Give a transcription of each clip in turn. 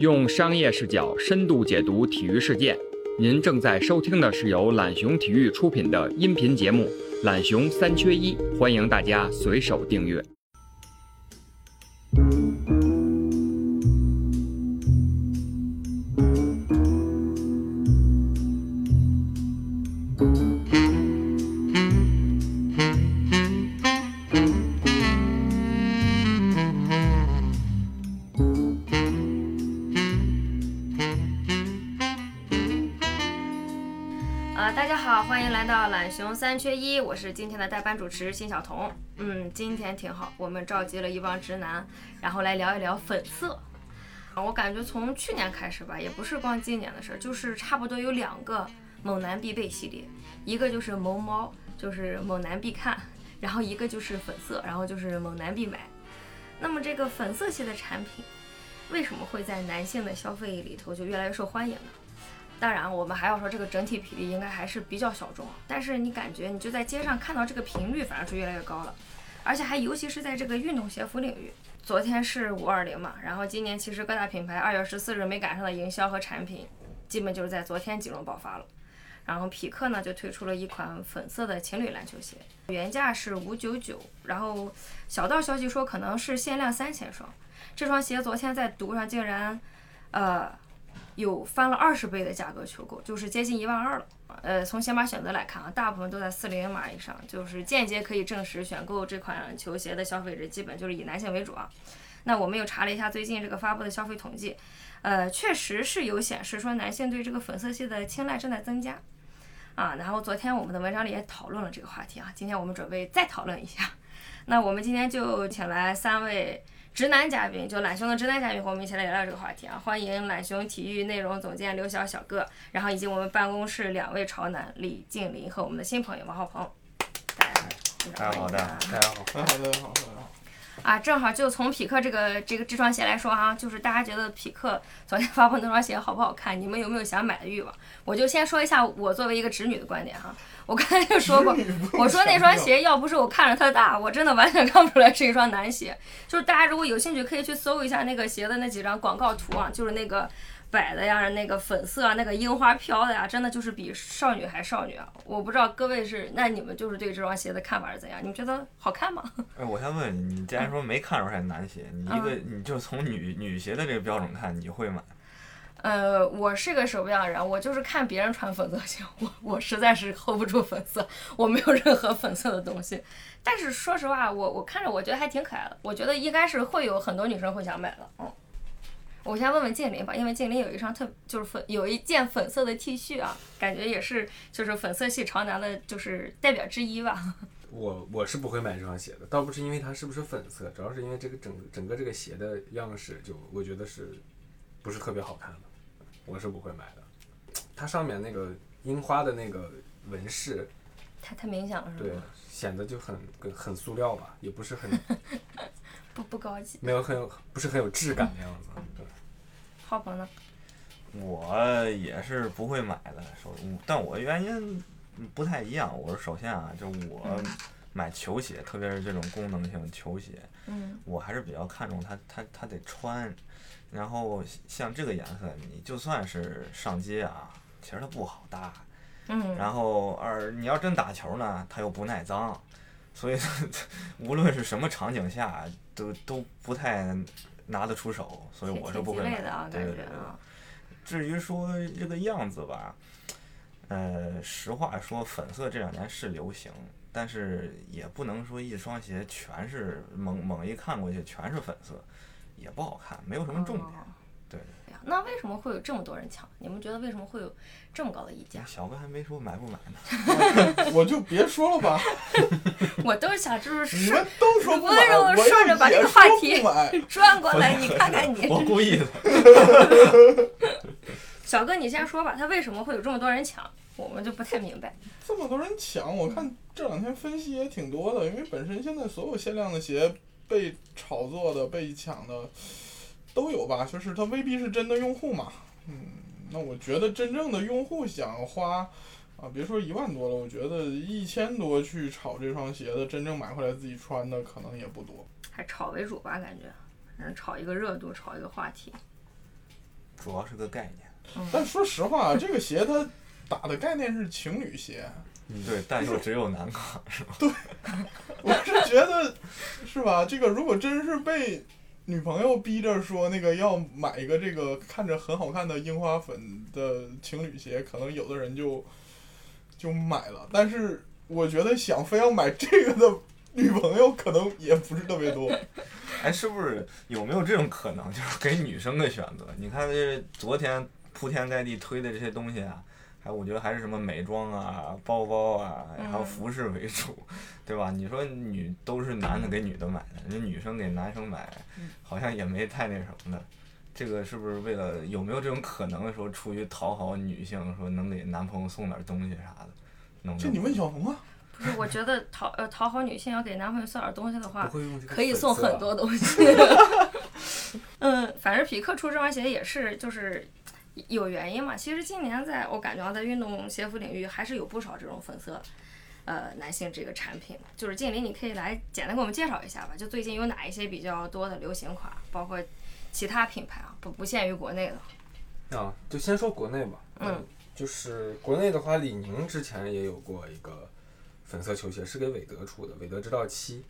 用商业视角深度解读体育事件。您正在收听的是由懒熊体育出品的音频节目《懒熊三缺一》，欢迎大家随手订阅。懒熊三缺一，我是今天的代班主持辛晓彤。嗯，今天挺好，我们召集了一帮直男，然后来聊一聊粉色。我感觉从去年开始吧，也不是光今年的事儿，就是差不多有两个猛男必备系列，一个就是萌猫，就是猛男必看，然后一个就是粉色，然后就是猛男必买。那么这个粉色系的产品，为什么会在男性的消费里头就越来越受欢迎呢？当然，我们还要说这个整体比例应该还是比较小众，但是你感觉你就在街上看到这个频率，反而是越来越高了，而且还尤其是在这个运动鞋服领域。昨天是五二零嘛，然后今年其实各大品牌二月十四日没赶上的营销和产品，基本就是在昨天集中爆发了。然后匹克呢就推出了一款粉色的情侣篮球鞋，原价是五九九，然后小道消息说可能是限量三千双。这双鞋昨天在读上竟然，呃。有翻了二十倍的价格求购，就是接近一万二了。呃，从鞋码选择来看啊，大部分都在四零码以上，就是间接可以证实选购这款球鞋的消费者基本就是以男性为主啊。那我们又查了一下最近这个发布的消费统计，呃，确实是有显示说男性对这个粉色系的青睐正在增加啊。然后昨天我们的文章里也讨论了这个话题啊，今天我们准备再讨论一下。那我们今天就请来三位。直男嘉宾，就懒熊的直男嘉宾，和我们一起来聊聊这个话题啊！欢迎懒熊体育内容总监刘晓小哥，然后以及我们办公室两位潮男李静林和我们的新朋友王浩鹏。大家好的，大家好，大家好，大家好，大家好。啊，正好就从匹克这个这个这双鞋来说哈，就是大家觉得匹克昨天发布那双鞋好不好看？你们有没有想买的欲望？我就先说一下我作为一个直女的观点哈。我刚才就说过，我说那双鞋要不是我看着它大，我真的完全看不出来是一双男鞋。就是大家如果有兴趣，可以去搜一下那个鞋的那几张广告图啊，就是那个摆的呀，那个粉色啊，那个樱花飘的呀，真的就是比少女还少女啊！我不知道各位是，那你们就是对这双鞋的看法是怎样？你们觉得好看吗？哎，我先问你，你既然说没看出来男鞋，你一个你就从女女鞋的这个标准看，你会买？呃，我是个什么样的人，我就是看别人穿粉色鞋，我我实在是 hold 不住粉色，我没有任何粉色的东西。但是说实话，我我看着我觉得还挺可爱的，我觉得应该是会有很多女生会想买的。嗯，我先问问静林吧，因为静林有一双特就是粉有一件粉色的 T 恤啊，感觉也是就是粉色系潮男的，就是代表之一吧。我我是不会买这双鞋的，倒不是因为它是不是粉色，主要是因为这个整整个这个鞋的样式就我觉得是不是特别好看的。我是不会买的，它上面那个樱花的那个纹饰，太太明显了，是吧？对，显得就很很塑料吧，也不是很 不不高级，没有很有不是很有质感的样子。对，浩鹏呢？我也是不会买的，首但我原因不太一样。我是首先啊，就我买球鞋，特别是这种功能性球鞋，嗯，我还是比较看重它，它它得穿。然后像这个颜色，你就算是上街啊，其实它不好搭。嗯。然后二，你要真打球呢，它又不耐脏，所以 无论是什么场景下，都都不太拿得出手，所以我是不会买的。对对对。至于说这个样子吧，呃，实话说，粉色这两年是流行，但是也不能说一双鞋全是猛猛一看过去全是粉色。也不好看，没有什么重点。对。那为什么会有这么多人抢？你们觉得为什么会有这么高的溢价？小哥还没说买不买呢。我就别说了吧。我都是想就是你们都说不买，我顺着把这个话题 转过来，你看看你。我故意的。小哥，你先说吧，他为什么会有这么多人抢？我们就不太明白。这么多人抢，我看这两天分析也挺多的，因为本身现在所有限量的鞋。被炒作的、被抢的都有吧，就是他未必是真的用户嘛。嗯，那我觉得真正的用户想花啊，别说一万多了，我觉得一千多去炒这双鞋的，真正买回来自己穿的可能也不多。还炒为主吧，感觉，反正，炒一个热度，炒一个话题。主要是个概念。但说实话，这个鞋它打的概念是情侣鞋，对，但又只有男款，是吧？对 我是觉得，是吧？这个如果真是被女朋友逼着说那个要买一个这个看着很好看的樱花粉的情侣鞋，可能有的人就就买了。但是我觉得想非要买这个的女朋友可能也不是特别多。哎，是不是有没有这种可能，就是给女生的选择？你看这昨天铺天盖地推的这些东西啊，还我觉得还是什么美妆啊、包包啊，还有服饰为主，对吧？你说女都是男的给女的买的，人女生给男生买，好像也没太那什么的。这个是不是为了有没有这种可能说出于讨好女性，说能给男朋友送点东西啥的？能这你问小红啊，不是，我觉得讨呃讨好女性要给男朋友送点东西的话可以送很多东西。嗯，反正匹克出这双鞋也是就是有原因嘛。其实今年在我感觉啊，在运动鞋服领域还是有不少这种粉色。呃，男性这个产品，就是静林，你可以来简单给我们介绍一下吧。就最近有哪一些比较多的流行款，包括其他品牌啊，不不限于国内的。啊，就先说国内吧。嗯，就是国内的话，李宁之前也有过一个粉色球鞋，是给韦德出的，韦德之道七。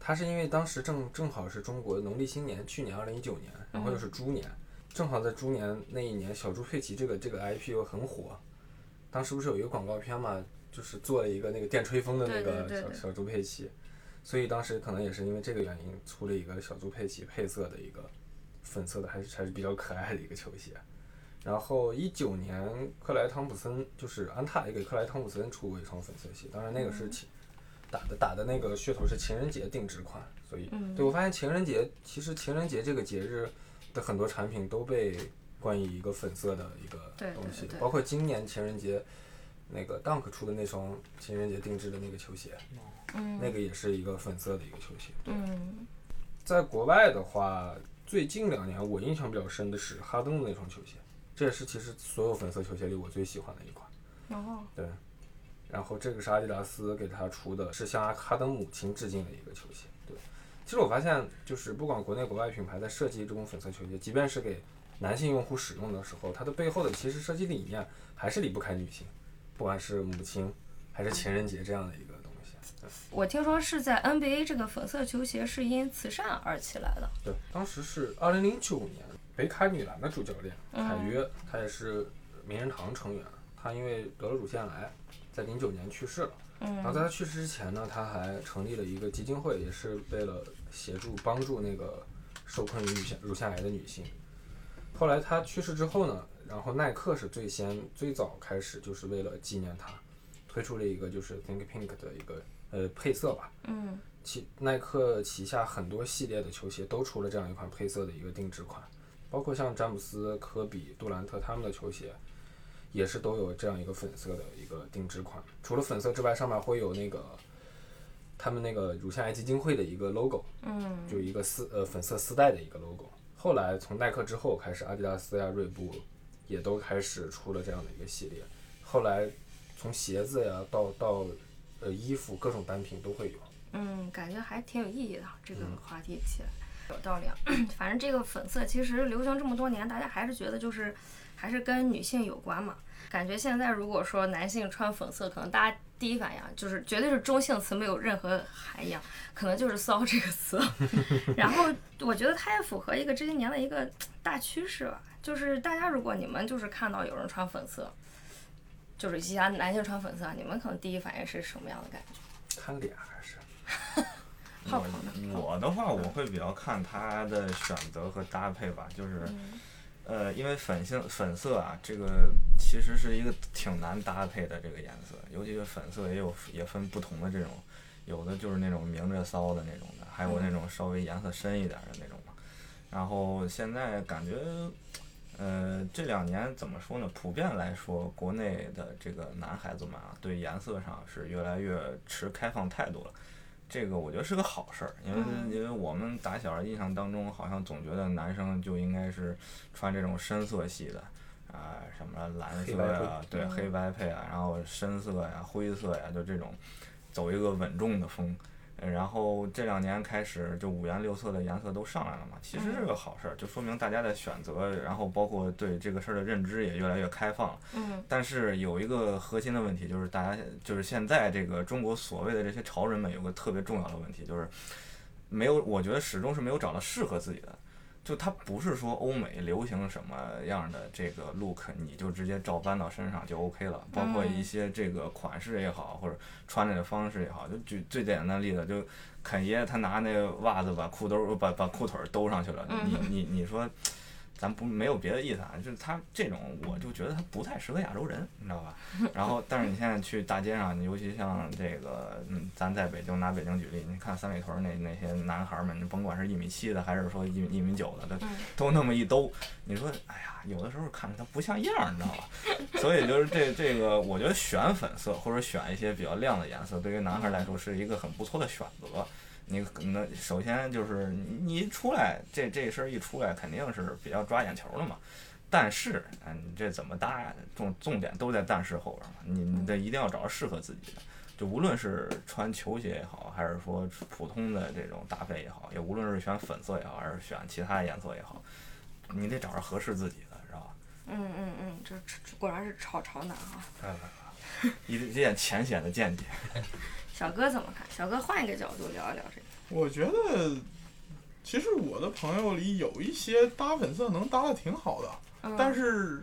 它是因为当时正正好是中国农历新年，去年二零一九年，然后又是猪年，正好在猪年那一年，小猪佩奇这个这个 IP 又很火。当时不是有一个广告片嘛，就是做了一个那个电吹风的那对个小小猪佩奇，所以当时可能也是因为这个原因，出了一个小猪佩奇配色的一个粉色的，还是还是比较可爱的一个球鞋。然后一九年，克莱汤普森就是安踏也给克莱汤普森出过一双粉色鞋，当然那个是情打的打的那个噱头是情人节定制款，所以嗯。对我发现情人节其实情人节这个节日的很多产品都被冠以一个粉色的一个东西对对，包括今年情人节那个 Dunk 出的那双情人节定制的那个球鞋，嗯那个也是一个粉色的一个球鞋。嗯在国外的话，最近两年我印象比较深的是哈登的那双球鞋，这也是其实所有粉色球鞋里我最喜欢的一款。哦对，然后这个是阿迪达斯给他出的，是向哈登母亲致敬的一个球鞋。对，其实我发现，就是不管国内国外品牌在设计这种粉色球鞋，即便是给男性用户使用的时候，它的背后的其实设计理念还是离不开女性，不管是母亲还是情人节这样的一个东西。我听说是在 NBA 这个粉色球鞋是因慈善而起来的。对，当时是二零零九年，北卡女篮的主教练嗯凯约，他也是名人堂成员，他因为得了乳腺癌，在零九年去世了。然后嗯在他去世之前呢，他还成立了一个基金会，也是为了协助帮助那个受困于乳腺乳腺癌的女性。后来他去世之后呢，然后耐克是最先最早开始就是为了纪念他，推出了一个就是 Think Pink 的一个呃配色吧。嗯其耐克旗下很多系列的球鞋都出了这样一款配色的一个定制款，包括像詹姆斯、科比、杜兰特他们的球鞋，也是都有这样一个粉色的一个定制款。除了粉色之外，上面会有那个他们那个乳腺癌基金会的一个 logo，嗯就一个丝呃粉色丝带的一个 logo。后来从耐克之后开始，阿迪达斯呀、锐步也都开始出了这样的一个系列。后来从鞋子呀到到呃衣服各种单品都会有。嗯，感觉还挺有意义的这个话题起来，有道理啊。反正这个粉色其实流行这么多年，大家还是觉得就是还是跟女性有关嘛。感觉现在如果说男性穿粉色，可能大家第一反应就是绝对是中性词，没有任何含义啊，可能就是“骚”这个词。然后我觉得它也符合一个这些年的一个大趋势吧，就是大家如果你们就是看到有人穿粉色，就是其他男性穿粉色，你们可能第一反应是什么样的感觉？看脸还是 浩鹏呢？我我的话，我会比较看它的选择和搭配吧，就是，呃，因为粉性粉色啊，这个其实是一个挺难搭配的这个颜色，尤其是粉色也有也分不同的这种，有的就是那种明着骚的那种的，还有那种稍微颜色深一点的那种嘛。然后现在感觉，呃，这两年怎么说呢？普遍来说，国内的这个男孩子们啊，对颜色上是越来越持开放态度了。这个我觉得是个好事儿，因为嗯因为我们打小印象当中，好像总觉得男生就应该是穿这种深色系的，啊、什么蓝色黑白呀、对，嗯黑白配啊，然后深色呀、灰色呀，就这种，走一个稳重的风。呃然后这两年开始就五颜六色的颜色都上来了嘛，其实是个好事儿，就说明大家的选择，然后包括对这个事儿的认知也越来越开放了。嗯但是有一个核心的问题，就是大家就是现在这个中国所谓的这些潮人们有个特别重要的问题，就是没有，我觉得始终是没有找到适合自己的。就它不是说欧美流行什么样的这个 look，你就直接照搬到身上就 OK 了。包括一些这个款式也好，或者穿着的方式也好，就举最简单的例子，就肯爷他拿那个袜子把裤兜儿把把裤腿儿兜上去了，你你你说。咱不没有别的意思啊，就是他这种，我就觉得他不太适合亚洲人，你知道吧？然后，但是你现在去大街上，尤其像这个，嗯，咱在北京拿北京举例，你看三里屯那那些男孩儿们，你甭管是一米七的还是说一米一米九的，都都那么一兜，你说，哎呀，有的时候看着他不像样儿，你知道吧？所以就是这这个，我觉得选粉色或者选一些比较亮的颜色，对于男孩儿来说是一个很不错的选择。你可能首先就是你你一出来，这这事儿一出来，肯定是比较抓眼球的嘛。但是，嗯，你这怎么搭呀？重重点都在但是后边儿嘛。你你得一定要找到适合自己的，就无论是穿球鞋也好，还是说普通的这种搭配也好，也无论是选粉色也好，还是选其他颜色也好，你得找着合适自己的，知道吧？嗯嗯嗯，这这果然是潮潮男啊！一一点浅显的见解。小哥怎么看？小哥换一个角度聊一聊这个。我觉得，其实我的朋友里有一些搭粉色能搭的挺好的，嗯、但是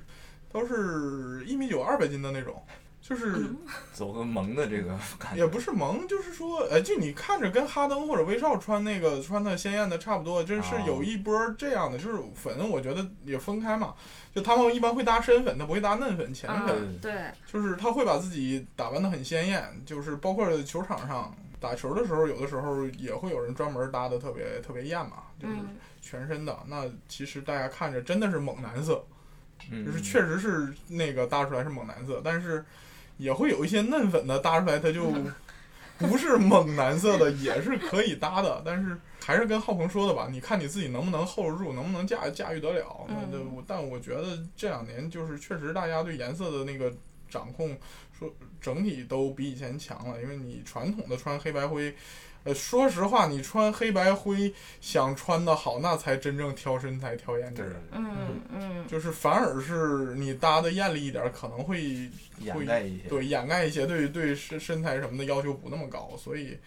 都是一米九二百斤的那种，就是 走个萌的这个 感觉。也不是萌，就是说，哎，就你看着跟哈登或者威少穿那个穿的鲜艳的差不多，就是有一波这样的，就是粉，我觉得也分开嘛。就他们一般会搭深粉，他不会搭嫩粉、浅粉，嗯、对，就是他会把自己打扮的很鲜艳，就是包括球场上打球的时候，有的时候也会有人专门搭的特别特别艳嘛，就是全身的。那其实大家看着真的是猛男色，嗯就是确实是那个搭出来是猛男色，但是也会有一些嫩粉的搭出来，它就 不是猛男色的，也是可以搭的，但是。还是跟浩鹏说的吧，你看你自己能不能 hold 住，能不能驾驾驭得了。那、那但我觉得这两年就是确实大家对颜色的那个掌控，说整体都比以前强了。因为你传统的穿黑白灰，呃，说实话，你穿黑白灰想穿的好，那才真正挑身材、挑颜值。嗯嗯，就是反而是你搭的艳丽一点，可能会掩盖一些，对掩盖一些，对对身身材什么的要求不那么高，所以。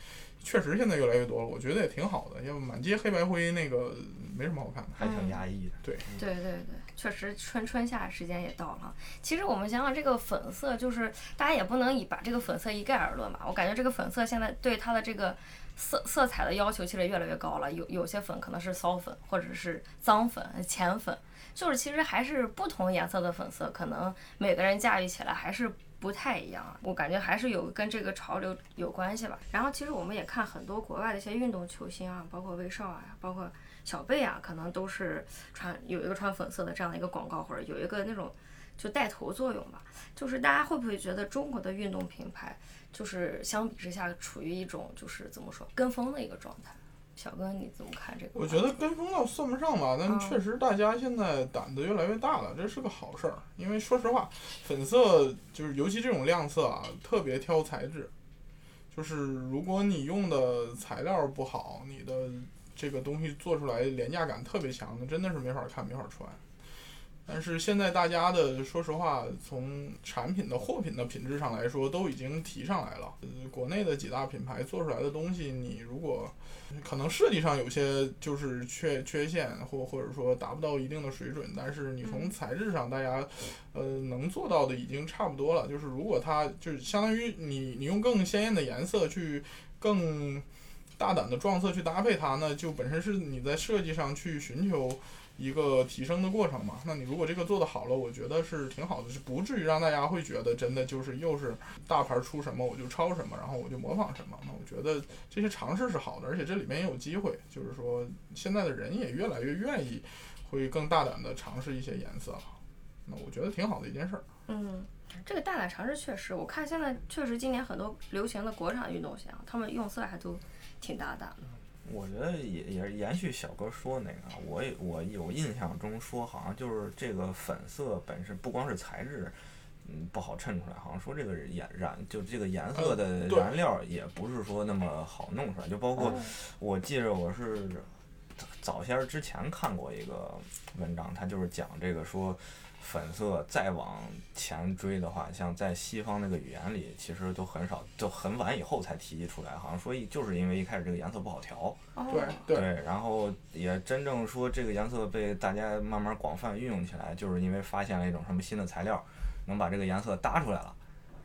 确实现在越来越多了，我觉得也挺好的。要不满街黑白灰那个没什么好看的，还挺压抑的。对对对对，确实春春夏时间也到了。其实我们想想这个粉色，就是大家也不能以把这个粉色一概而论吧。我感觉这个粉色现在对它的这个色色彩的要求其实越来越高了。有有些粉可能是骚粉，或者是脏粉、浅粉，就是其实还是不同颜色的粉色，可能每个人驾驭起来还是。不太一样啊，我感觉还是有跟这个潮流有关系吧。然后其实我们也看很多国外的一些运动球星啊，包括威少啊，包括小贝啊，可能都是穿有一个穿粉色的这样的一个广告，或者有一个那种就带头作用吧。就是大家会不会觉得中国的运动品牌就是相比之下处于一种就是怎么说跟风的一个状态？小哥你怎么看这个？我觉得跟风倒算不上吧，但嗯确实大家现在胆子越来越大了，这是个好事儿。因为说实话，粉色就是尤其这种亮色啊，特别挑材质。就是如果你用的材料不好，你的这个东西做出来廉价感特别强，那真的是没法看没法穿。但是现在大家的说实话，从产品的货品的品质上来说，都已经提上来了。呃，国内的几大品牌做出来的东西，你如果可能设计上有些就是缺缺陷，或或者说达不到一定的水准，但是你从材质上，大家呃能做到的已经差不多了。就是如果它就是相当于你你用更鲜艳的颜色去更大胆的撞色去搭配它呢，就本身是你在设计上去寻求。一个提升的过程嘛，那你如果这个做得好了，我觉得是挺好的，是不至于让大家会觉得真的就是又是大牌出什么我就抄什么，然后我就模仿什么。那我觉得这些尝试是好的，而且这里面也有机会，就是说现在的人也越来越愿意会更大胆的尝试一些颜色了。那我觉得挺好的一件事儿。嗯，这个大胆尝试确实，我看现在确实今年很多流行的国产运动鞋，他们用色还都挺大胆的。我觉得也也是延续小哥说那个，我也我有印象中说好像就是这个粉色本身不光是材质，嗯不好衬出来，好像说这个颜染就这个颜色的嗯对燃料也不是说那么好弄出来，就包括我记着我是早些儿之前看过一个文章，它就是讲这个说。粉色再往前追的话，像在西方那个语言里，其实都很少，就很晚以后才提及出来。好像说一就是因为一开始这个颜色不好调，对对，然后也真正说这个颜色被大家慢慢广泛运用起来，就是因为发现了一种什么新的材料，能把这个颜色搭出来了，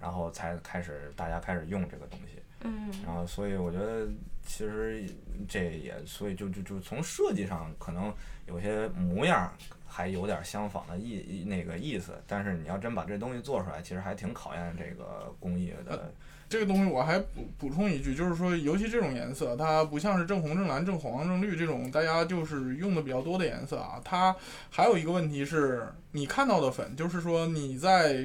然后才开始大家开始用这个东西。嗯然后所以我觉得其实这也所以就就就从设计上可能有些模样还有点相仿的意意那个意思，但是你要真把这东西做出来，其实还挺考验这个工艺的。这个东西我还补补充一句，就是说，尤其这种颜色，它不像是正红、正蓝、正黄、正绿这种大家就是用的比较多的颜色啊。它还有一个问题是，你看到的粉，就是说你在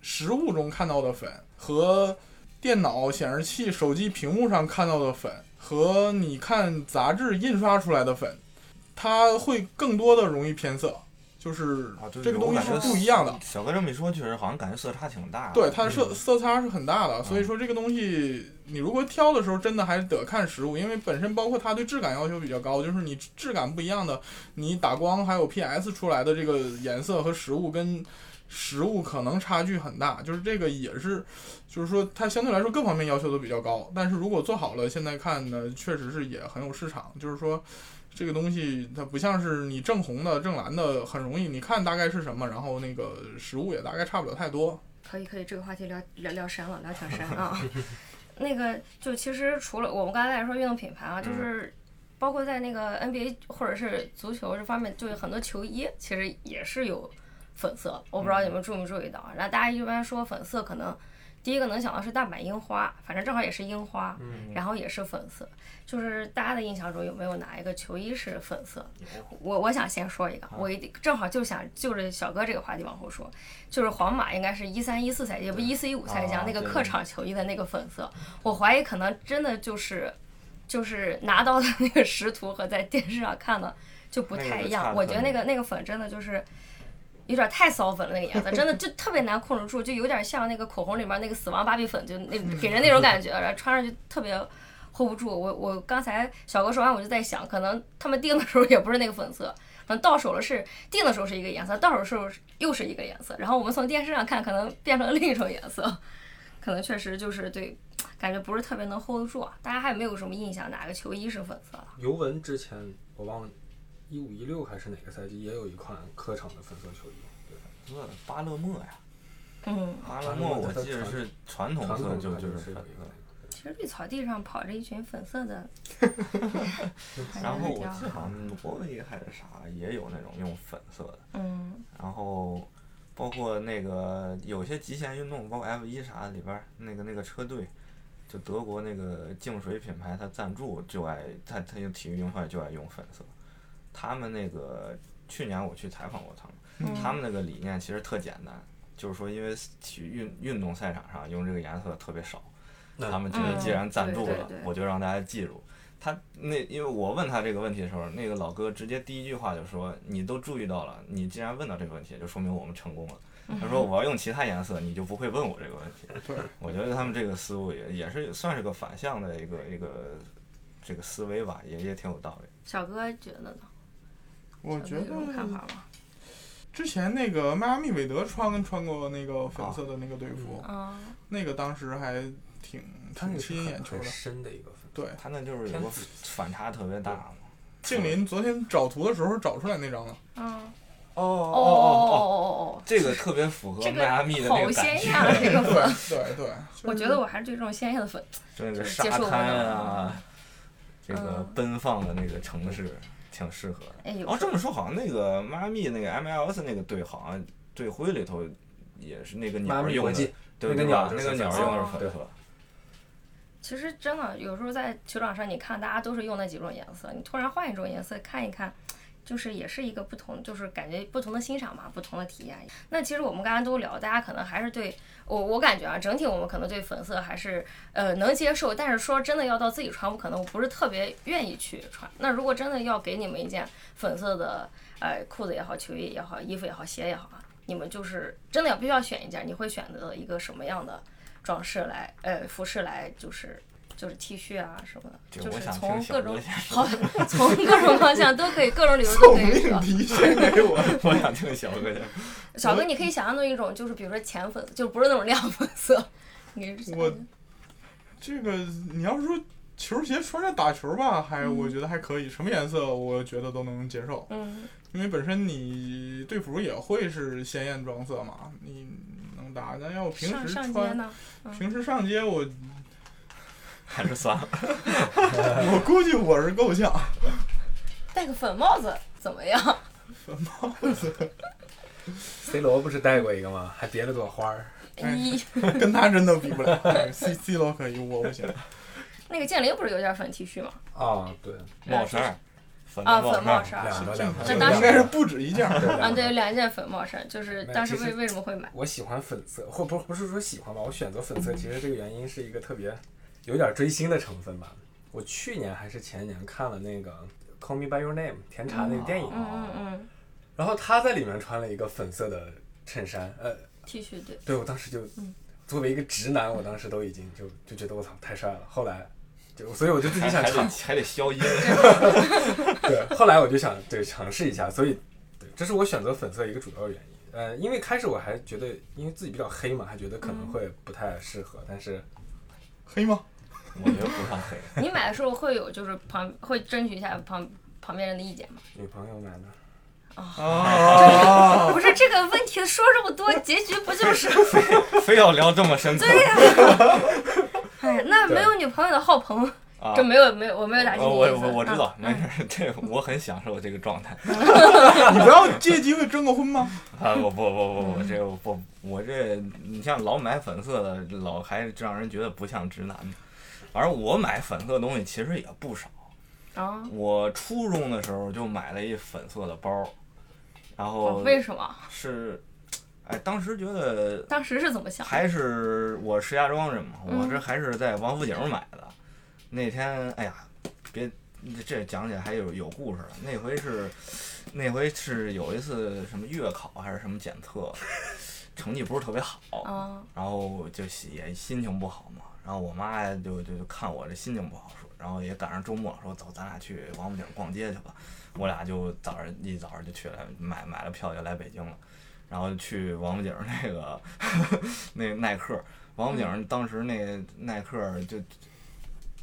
实物中看到的粉和电脑显示器、手机屏幕上看到的粉，和你看杂志印刷出来的粉，它会更多的容易偏色，就是这个东西是不一样的。小哥这么一说，确实好像感觉色差挺大的。对，它的色嗯色差是很大的，所以嗯说这个东西你如果挑的时候，真的还是得看实物，因为本身包括它对质感要求比较高，就是你质感不一样的，你打光还有 PS 出来的这个颜色和实物跟实物可能差距很大，就是这个也是，就是说它相对来说各方面要求都比较高，但是如果做好了，现在看呢，确实是也很有市场，就是说。这个东西它不像是你正红的、正蓝的，很容易你看大概是什么，然后那个实物也大概差不了太多。可以可以，这个话题聊聊聊深了，聊挺深啊。那个就其实除了我们刚才在说运动品牌啊，就是包括在那个 NBA 或者是足球这方面，就有很多球衣其实也是有粉色，我不知道你们注没注意到。然后大家一般说粉色，可能第一个能想到是大阪樱花，反正正好也是樱花，嗯然后也是粉色。就是大家的印象中有没有哪一个球衣是粉色？我我想先说一个，啊我一定正好就想就着小哥这个话题往后说，就是皇马应该是一三一四赛季，也不一四一五赛季啊那个客场球衣的那个粉色，我怀疑可能真的就是就是拿到的那个 实图和在电视上看的就不太一样。我觉得那个那个粉真的就是。有点太骚粉了，那个颜色真的 就特别难控制住，就有点像那个口红里面那个死亡芭比粉，就那给人那种感觉，然后穿上去特别 hold 不住。我我刚才小哥说完，我就在想，可能他们定的时候也不是那个粉色，可能到手了是定的时候是一个颜色，到手的时候又是一个颜色，然后我们从电视上看，可能变成了另一种颜色，可能确实就是对，感觉不是特别能 hold 得住啊。大家还有没有什么印象，哪个球衣是粉色的？尤文之前我忘了，一五一六还是哪个赛季也有一款客场的粉色球衣，对，这巴勒莫呀，嗯，巴勒莫我记得是传统色就就是粉它是有一个色。其实绿草地上跑着一群粉色的，然后我挺记得好像挪威还是啥也有那种用粉色的，嗯然后包括那个有些极限运动，包括 F 一啥的里边儿那个那个车队，就德国那个净水品牌，它赞助就爱它它用体育用品就爱用粉色。他们那个去年我去采访过他们，嗯他们那个理念其实特简单，就是说因为体育运运动赛场上用这个颜色特别少，他们觉得既然赞助了我就让大家记住。他那因为我问他这个问题的时候，那个老哥直接第一句话就说：“你都注意到了，你既然问到这个问题，就说明我们成功了。”他说：“我要用其他颜色，你就不会问我这个问题。，”我觉得他们这个思路也也是算是个反向的一个一个这个思维吧，也也挺有道理。小哥觉得呢？我觉得法吗？之前那个迈阿密韦德穿穿过那个粉色的那个队服，嗯，那个当时还挺挺吸引眼球的。深的一个粉。对，他那就是有个反差特别大嘛。静林昨天找图的时候找出来那张了。嗯，哦哦哦哦哦，哦哦，这个特别符合这迈阿密的那好个感觉，鲜艳啊！这个粉，对对，我觉得我还是对这种鲜艳的粉，就那个就是沙滩了啊，这个嗯奔放的那个城市挺适合的。哎呦，哦，这么说好像那个迈阿密那个 MLS 那个队好像队徽里头也是那个鸟儿用的，对那个对吧那个鸟用的是哦粉色。其实真的有时候在球场上，你看大家都是用那几种颜色，你突然换一种颜色看一看，就是也是一个不同，就是感觉不同的欣赏嘛，不同的体验。那其实我们刚刚都聊，大家可能还是对我我感觉啊，整体我们可能对粉色还是呃能接受，但是说真的要到自己穿，我可能我不是特别愿意去穿。那如果真的要给你们一件粉色的呃裤子也好，球衣也好，衣服也好，鞋也好啊，你们就是真的要必须要选一件，你会选择一个什么样的装饰来，呃，服饰来，就是就是 T 恤啊什么的，就是就我想从各种好，从各种方向都可以，各种理由都 可以说。命题献给我。我想听小哥的。小哥，你可以想象的一种，就是比如说浅粉，就不是那种亮粉色。你我这个你要说球鞋穿着打球吧，还嗯我觉得还可以，什么颜色我觉得都能接受，嗯，因为本身你队服也会是鲜艳装色嘛，你能打。但要平时穿，上街呢？平时上街我还是算了。我估计我是够呛。戴个粉帽子怎么样？粉帽子 C 罗不是戴过一个吗？还别了朵花儿。哎一跟他真的比不了。C C 罗可以，我不行。那个剑灵不是有件粉 T 恤吗？啊，对，帽衫，粉啊，粉帽衫，衫。两个两个。这当时应该是不止一件儿。啊，对，对两件粉帽衫，就是当时为为什么会买？我喜欢粉色，或不不是说喜欢吧，我选择粉色其实这个原因是一个特别有点追星的成分吧。我去年还是前年看了那个《Call Me by Your Name》甜茶那个电影，嗯嗯嗯然后他在里面穿了一个粉色的衬衫，呃，，T 恤对，对我当时就嗯作为一个直男，我当时都已经就就觉得我操太帅了。后来就所以我就自己想尝还还得，还得消音。对，后来我就想对尝试一下，所以对，这是我选择粉色一个主要原因。呃，因为开始我还觉得，因为自己比较黑嘛，还觉得可能会不太适合，但是黑吗？我觉得不算黑。你买的时候会有就是旁会争取一下旁旁边人的意见吗？女朋友买的。啊，不是这个问题说这么多，结局不就是？非要聊这么深刻哎，那没有女朋友的浩鹏，啊这？没有没有，我没有打击我我我我知道，没事，这我很享受这个状态 你不要借机会征个婚吗？啊！我不不不不，这个不，我这你像老买粉色的，老还让人觉得不像直男的。反正我买粉色的东西其实也不少。啊，我初中的时候就买了一粉色的包，然哦后为什么？是，哎，当时觉得当时是怎么想的？还是我石家庄人嘛，嗯我这还是在王府井买的。那天，哎呀，别这讲起来还有有故事了。那回是，那回是有一次什么月考还是什么检测，成绩不是特别好，啊，然后就也心情不好嘛。然后我妈就就就看我这心情不好，说，然后也赶上周末，说走，咱俩去王府井逛街去吧。我俩就早上一早上就去了，买买了票就来北京了。然后去王府井那个 那耐克，王府井当时那耐克就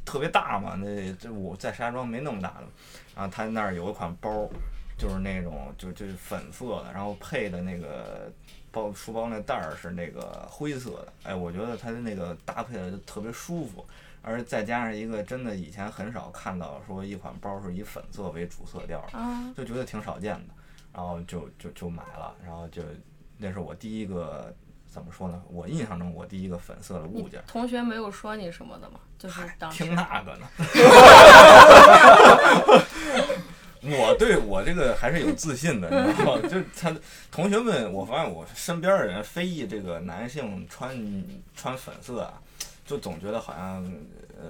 特别大嘛，那这我在石家庄没那么大的，然后他那儿有一款包，就是那种就就是粉色的，然后配的那个包书包那袋儿是那个灰色的，哎，我觉得它的那个搭配的就特别舒服，而再加上一个真的以前很少看到说一款包是以粉色为主色调就觉得挺少见的，然后就就就买了，然后就那是我第一个怎么说呢？我印象中我第一个粉色的物你件。同学没有说你什么的吗？就是当时听那个呢。我对我这个还是有自信的，你知道吗？就他同学们，我发现我身边的人非议这个男性穿穿粉色啊，就总觉得好像呃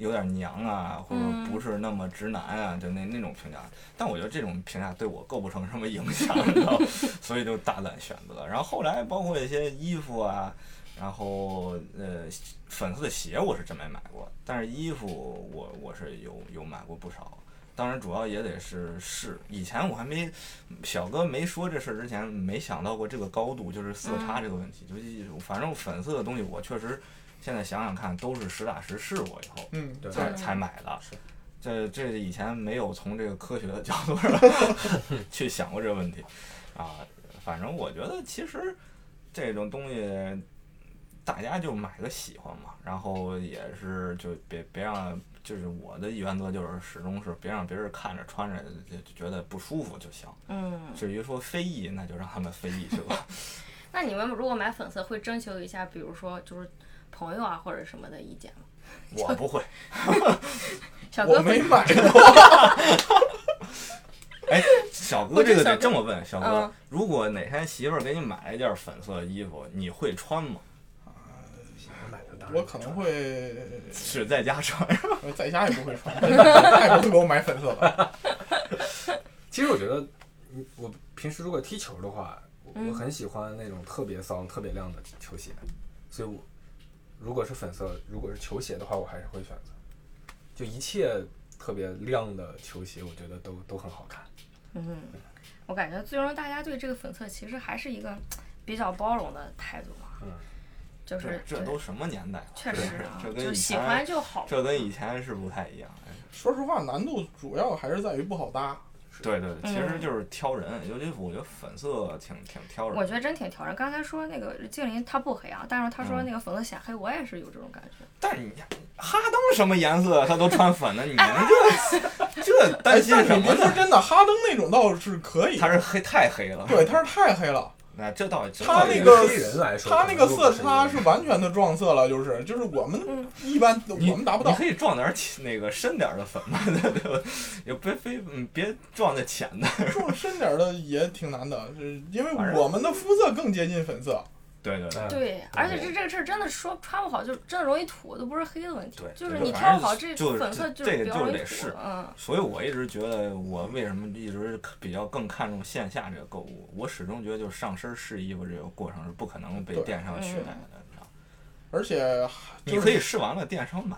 有点娘啊，或者嗯不是那么直男啊，就那那种评价。但我觉得这种评价对我构不成什么影响，你知道吗，所以就大胆选择。然后后来包括一些衣服啊，然后呃粉色的鞋我是真没买过，但是衣服我我是有有买过不少。当然，主要也得是试。以前我还没小哥没说这事儿之前，没想到过这个高度，就是色差这个问题。就是反正粉色的东西，我确实现在想想看，都是实打实试过以后嗯，对才嗯才买的。是这这以前没有从这个科学的角度上 去想过这个问题啊。反正我觉得其实这种东西，大家就买个喜欢嘛，然后也是就别别让，就是我的原则就是始终是别让别人看着穿着就就觉得不舒服就行。嗯，至于说非议，那就让他们非议去吧。那你们如果买粉色，会征求一下，比如说就是朋友啊或者什么的意见吗？我不会，我 小哥我没买过。哎，小哥我这这个得这么问，小哥嗯，如果哪天媳妇儿给你买了一件粉色的衣服，你会穿吗？我买的当然我可能会是在家穿。呃在家也不会穿，他也不会给我买粉色的。其实我觉得，嗯我平时如果踢球的话，嗯我很喜欢那种特别骚、特别亮的球鞋，所以我如果是粉色，如果是球鞋的话，我还是会选择。就一切特别亮的球鞋，我觉得都都很好看。嗯，我感觉最终大家对这个粉色其实还是一个比较包容的态度吧。嗯，就是这这都什么年代了？确实啊，这跟以就喜欢前就好。这跟以前是不太一样。哎说实话，难度主要还是在于不好搭。对对，其实嗯就是挑人，尤其我觉得粉色挺挺挑人。我觉得真挺挑人。刚才说那个静林他不黑啊，但是他说嗯那个粉色显黑，我也是有这种感觉。但是你哈登什么颜色他都穿粉的，你们哎这这哎担，心什么呢？真的，哈登那种倒是可以。他是黑太黑了。对，他是太黑了。那这倒这他那个黑人来说，他那个色差是完全的撞色了，就是就是我们嗯一般我们达不到。你可以撞点儿浅那个深点儿的粉嘛，对吧？也别非嗯别撞那浅的。撞深点儿的也挺难的，是因为我们的肤色更接近粉色。对对对。嗯对，而且这这个事儿真的说穿不好，就真的容易土，都不是黑的问题，就是你挑不好这就是粉色这是比较容易土个就是得试。嗯，所以我一直觉得，我为什么一直比较更看重线下这个购物？我始终觉得，就是上身试衣服这个过程是不可能被电商取代的，嗯你知道吗？而且你可以试完了电商买。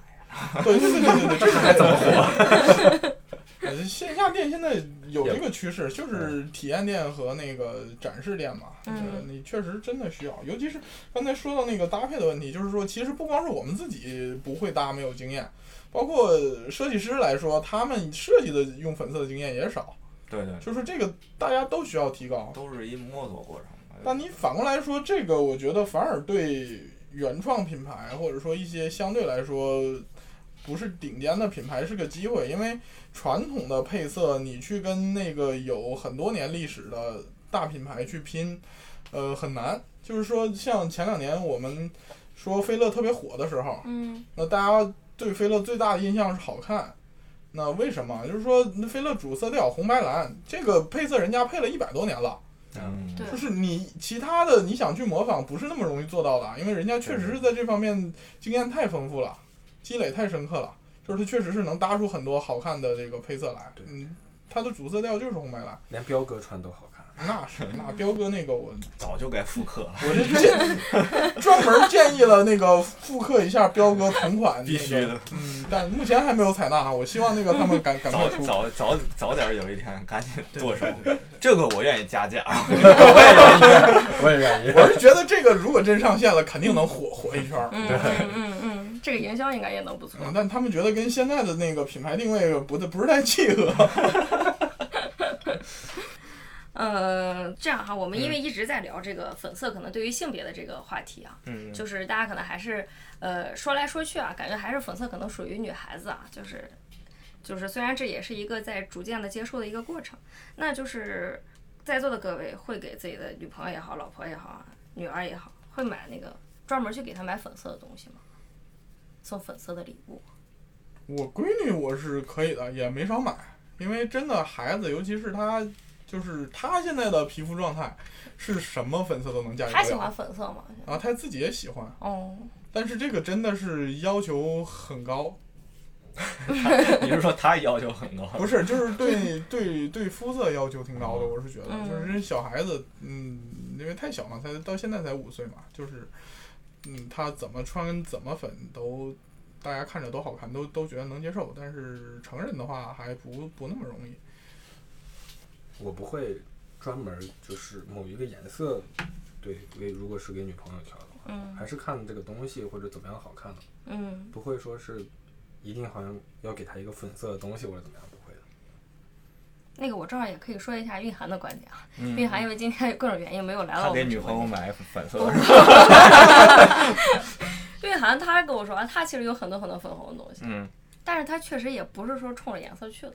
对对对对对对，这个还怎么活？呃线下店现在有这个趋势，就是体验店和那个展示店嘛。嗯就是你确实真的需要，尤其是刚才说到那个搭配的问题，就是说，其实不光是我们自己不会搭，没有经验，包括设计师来说，他们设计的用粉色的经验也少，对对，就是这个大家都需要提高。都是一摸索过程。但你反过来说，这个我觉得反而对原创品牌或者说一些相对来说不是顶尖的品牌是个机会，因为传统的配色你去跟那个有很多年历史的大品牌去拼，呃，很难。就是说，像前两年我们说菲乐特别火的时候，嗯那大家对菲乐最大的印象是好看。那为什么？就是说，那菲乐主色调红白蓝，这个配色人家配了一百多年了。嗯，对就是你其他的你想去模仿不是那么容易做到的，因为人家确实是在这方面经验太丰富了，积累太深刻了，就是它确实是能搭出很多好看的这个配色来。对嗯，它的主色调就是红白蓝，连彪哥穿都好看。那是那彪哥那个我 早就该复刻了。我是建 专门建议了那个复刻一下彪哥同款、那个，必须的嗯，但目前还没有采纳，我希望那个他们赶赶快早出。早早早点有一天赶紧剁手对对对，这个我愿意加价。我也愿意。我也愿意。我是觉得这个如果真上线了，肯定能火火一圈儿。这个营销应该也能不错。嗯，但他们觉得跟现在的那个品牌定位不不是太契合。呃，这样哈，我们因为一直在聊这个粉色可能对于性别的这个话题啊，嗯，就是大家可能还是呃说来说去啊，感觉还是粉色可能属于女孩子啊，就是就是虽然这也是一个在逐渐的接受的一个过程，那就是在座的各位会给自己的女朋友也好、老婆也好、啊、女儿也好，会买那个专门去给她买粉色的东西吗？送粉色的礼物？我闺女我是可以的，也没少买，因为真的孩子，尤其是她，就是她现在的皮肤状态，是什么粉色都能驾驭得她喜欢。粉色吗？啊，她自己也喜欢，哦，但是这个真的是要求很高，你是说他要求很高？不是，就是对对对肤色要求挺高的，我是觉得，嗯就是这小孩子，嗯，因为太小嘛，才到现在才五岁嘛，就是，嗯，他怎么穿怎么粉都，大家看着都好看，都都觉得能接受，但是成人的话还不不那么容易。我不会专门就是某一个颜色，对，给如果是给女朋友挑的话，嗯还是看这个东西或者怎么样好看的，嗯，不会说是一定好像要给她一个粉色的东西或者怎么样。那个我正好也可以说一下蕴涵的观点啊。嗯蕴涵因为今天有各种原因没有来到他我给女朋友。买粉色的？蕴涵他跟我说，他其实有很多很多粉红的东西，嗯，但是他确实也不是说冲着颜色去的，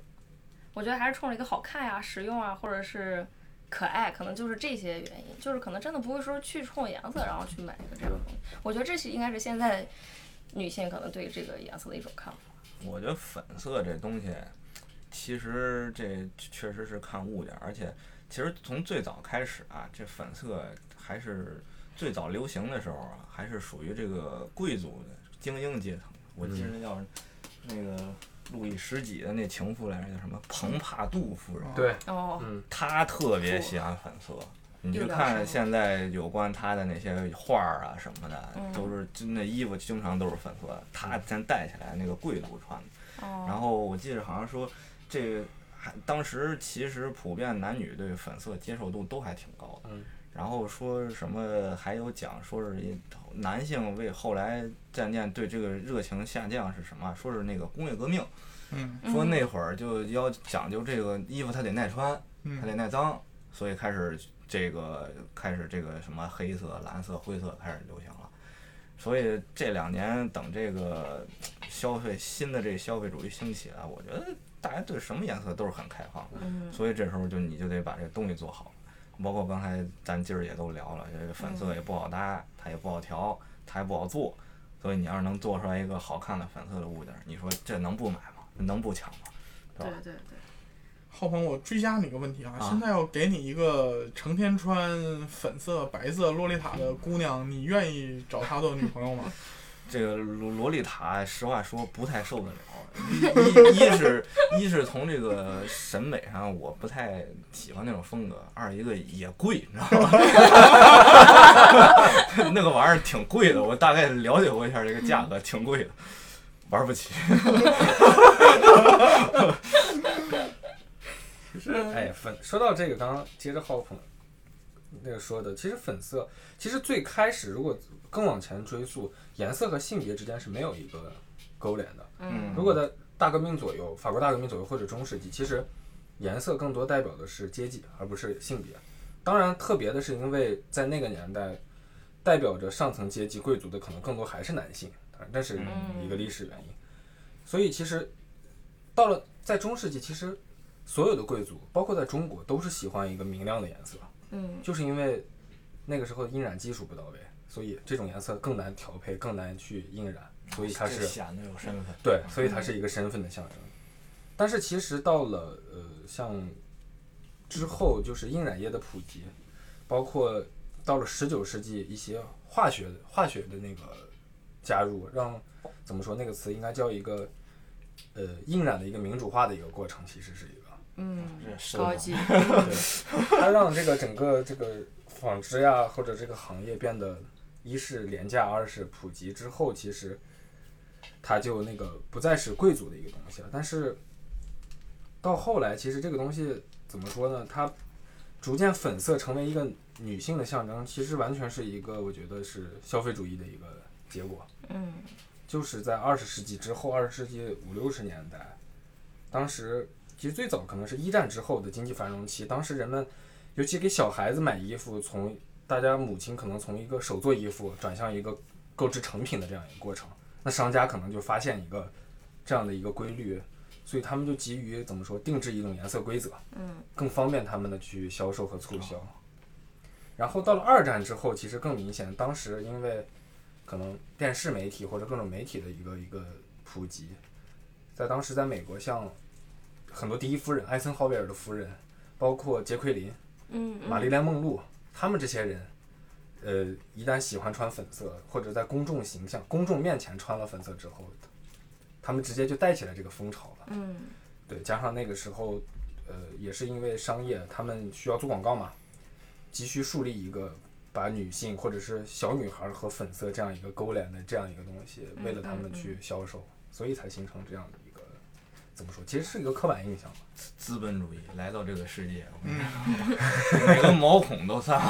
我觉得还是冲着一个好看呀、实用啊，或者是可爱，可能就是这些原因，就是可能真的不会说去冲颜色然后去买一个这样的东西。我觉得这是应该是现在女性可能对这个颜色的一种看法。我觉得粉色这东西，其实这确实是看物件儿，而且其实从最早开始啊，这粉色还是最早流行的时候啊，还是属于这个贵族的精英阶层。我记得那叫那个路易十几的那情妇来着，叫什么蓬帕杜夫人，对，哦，嗯，她特别喜欢粉色。你去看现在有关她的那些画儿啊什么的，嗯都是就那衣服经常都是粉色的，她先带起来那个贵族穿的。哦，然后我记得好像说，这个还当时其实普遍男女对粉色接受度都还挺高的。嗯然后说什么还有讲说是男性为后来渐渐对这个热情下降是什么？说是那个工业革命，嗯说那会儿就要讲究这个衣服它得耐穿，它得嗯耐脏，所以开始这个开始这个什么黑色、蓝色、灰色开始流行了。所以这两年等这个消费新的这个消费主义兴起啊，我觉得大家对什么颜色都是很开放所以这时候就你就得把这个东西做好，包括刚才咱今儿也都聊了，这个粉色也不好搭，它也不好调，它也不好做，所以你要是能做出来一个好看的粉色的物件儿，你说这能不买吗？能不抢吗？对吧？对对对，浩鹏，我追加你个问题啊，啊现在要给你一个成天穿粉色、白色洛丽塔的姑娘，你愿意找她做女朋友吗？这个洛洛丽塔，实话说不太受得了。一一一是一是从这个审美上，我不太喜欢那种风格；二一个也贵，你知道吗？那个玩意儿挺贵的，我大概了解过一下这个价格，挺贵的，玩不起。其实，哎，粉说到这个，刚刚接着浩鹏那个说的，其实粉色，其实最开始如果更往前追溯，颜色和性别之间是没有一个勾连的。嗯如果在大革命左右，法国大革命左右或者中世纪，其实颜色更多代表的是阶级，而不是性别。当然，特别的是因为在那个年代，代表着上层阶级贵族的可能更多还是男性，当然这是一个历史原因。所以其实到了在中世纪，其实所有的贵族，包括在中国，都是喜欢一个明亮的颜色，嗯就是因为那个时候印染技术不到位，所以这种颜色更难调配，更难去印染，所以它是显得有身份。对，所以它是一个身份的象征。但是其实到了呃像之后，就是印染业的普及，包括到了十九世纪一些化学化学的那个加入，让怎么说那个词应该叫一个呃印染的一个民主化的一个过程，其实是一个。嗯，高级，对，它让这个整个这个纺织呀，或者这个行业变得一是廉价，二是普及之后，其实它就那个不再是贵族的一个东西了。但是到后来，其实这个东西怎么说呢？它逐渐粉色成为一个女性的象征，其实完全是一个我觉得是消费主义的一个结果。嗯就是在二十世纪之后，二十世纪五六十年代，当时其实最早可能是一战之后的经济繁荣期，当时人们尤其给小孩子买衣服，从大家母亲可能从一个手做衣服转向一个购置成品的这样一个过程，那商家可能就发现一个这样的一个规律，所以他们就急于怎么说定制一种颜色规则，嗯更方便他们的去销售和促销。然后到了二战之后，其实更明显，当时因为可能电视媒体或者各种媒体的一个一个普及，在当时在美国，像很多第一夫人艾森豪威尔的夫人，包括杰奎琳、嗯玛丽莲梦露，他们这些人，呃，一旦喜欢穿粉色，或者在公众形象、公众面前穿了粉色之后，他们直接就带起来这个风潮了。嗯。对，加上那个时候，呃，也是因为商业，他们需要做广告嘛，急需树立一个把女性或者是小女孩和粉色这样一个勾连的这样一个东西，为了他们去销售，所以才形成这样的怎么说？其实是一个刻板印象吧。资本主义来到这个世界，嗯，说每个毛孔都散。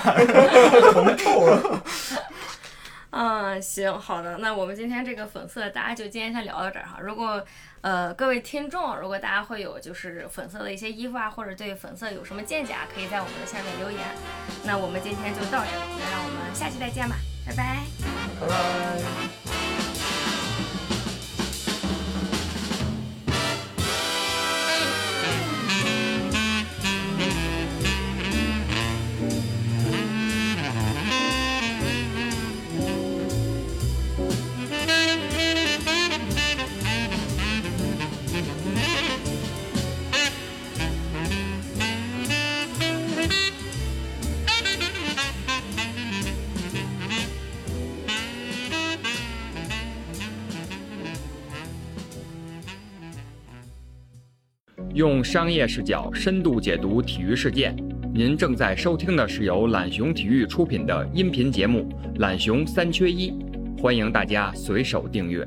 嗯，行，好的，那我们今天这个粉色，大家就今天先聊到这儿哈。如果呃各位听众，如果大家会有就是粉色的一些衣服啊，或者对粉色有什么见解啊，可以在我们的下面留言。那我们今天就到这儿，那让我们下期再见吧，拜拜。拜拜。用商业视角深度解读体育事件。您正在收听的是由懒熊体育出品的音频节目《懒熊三缺一》，欢迎大家随手订阅。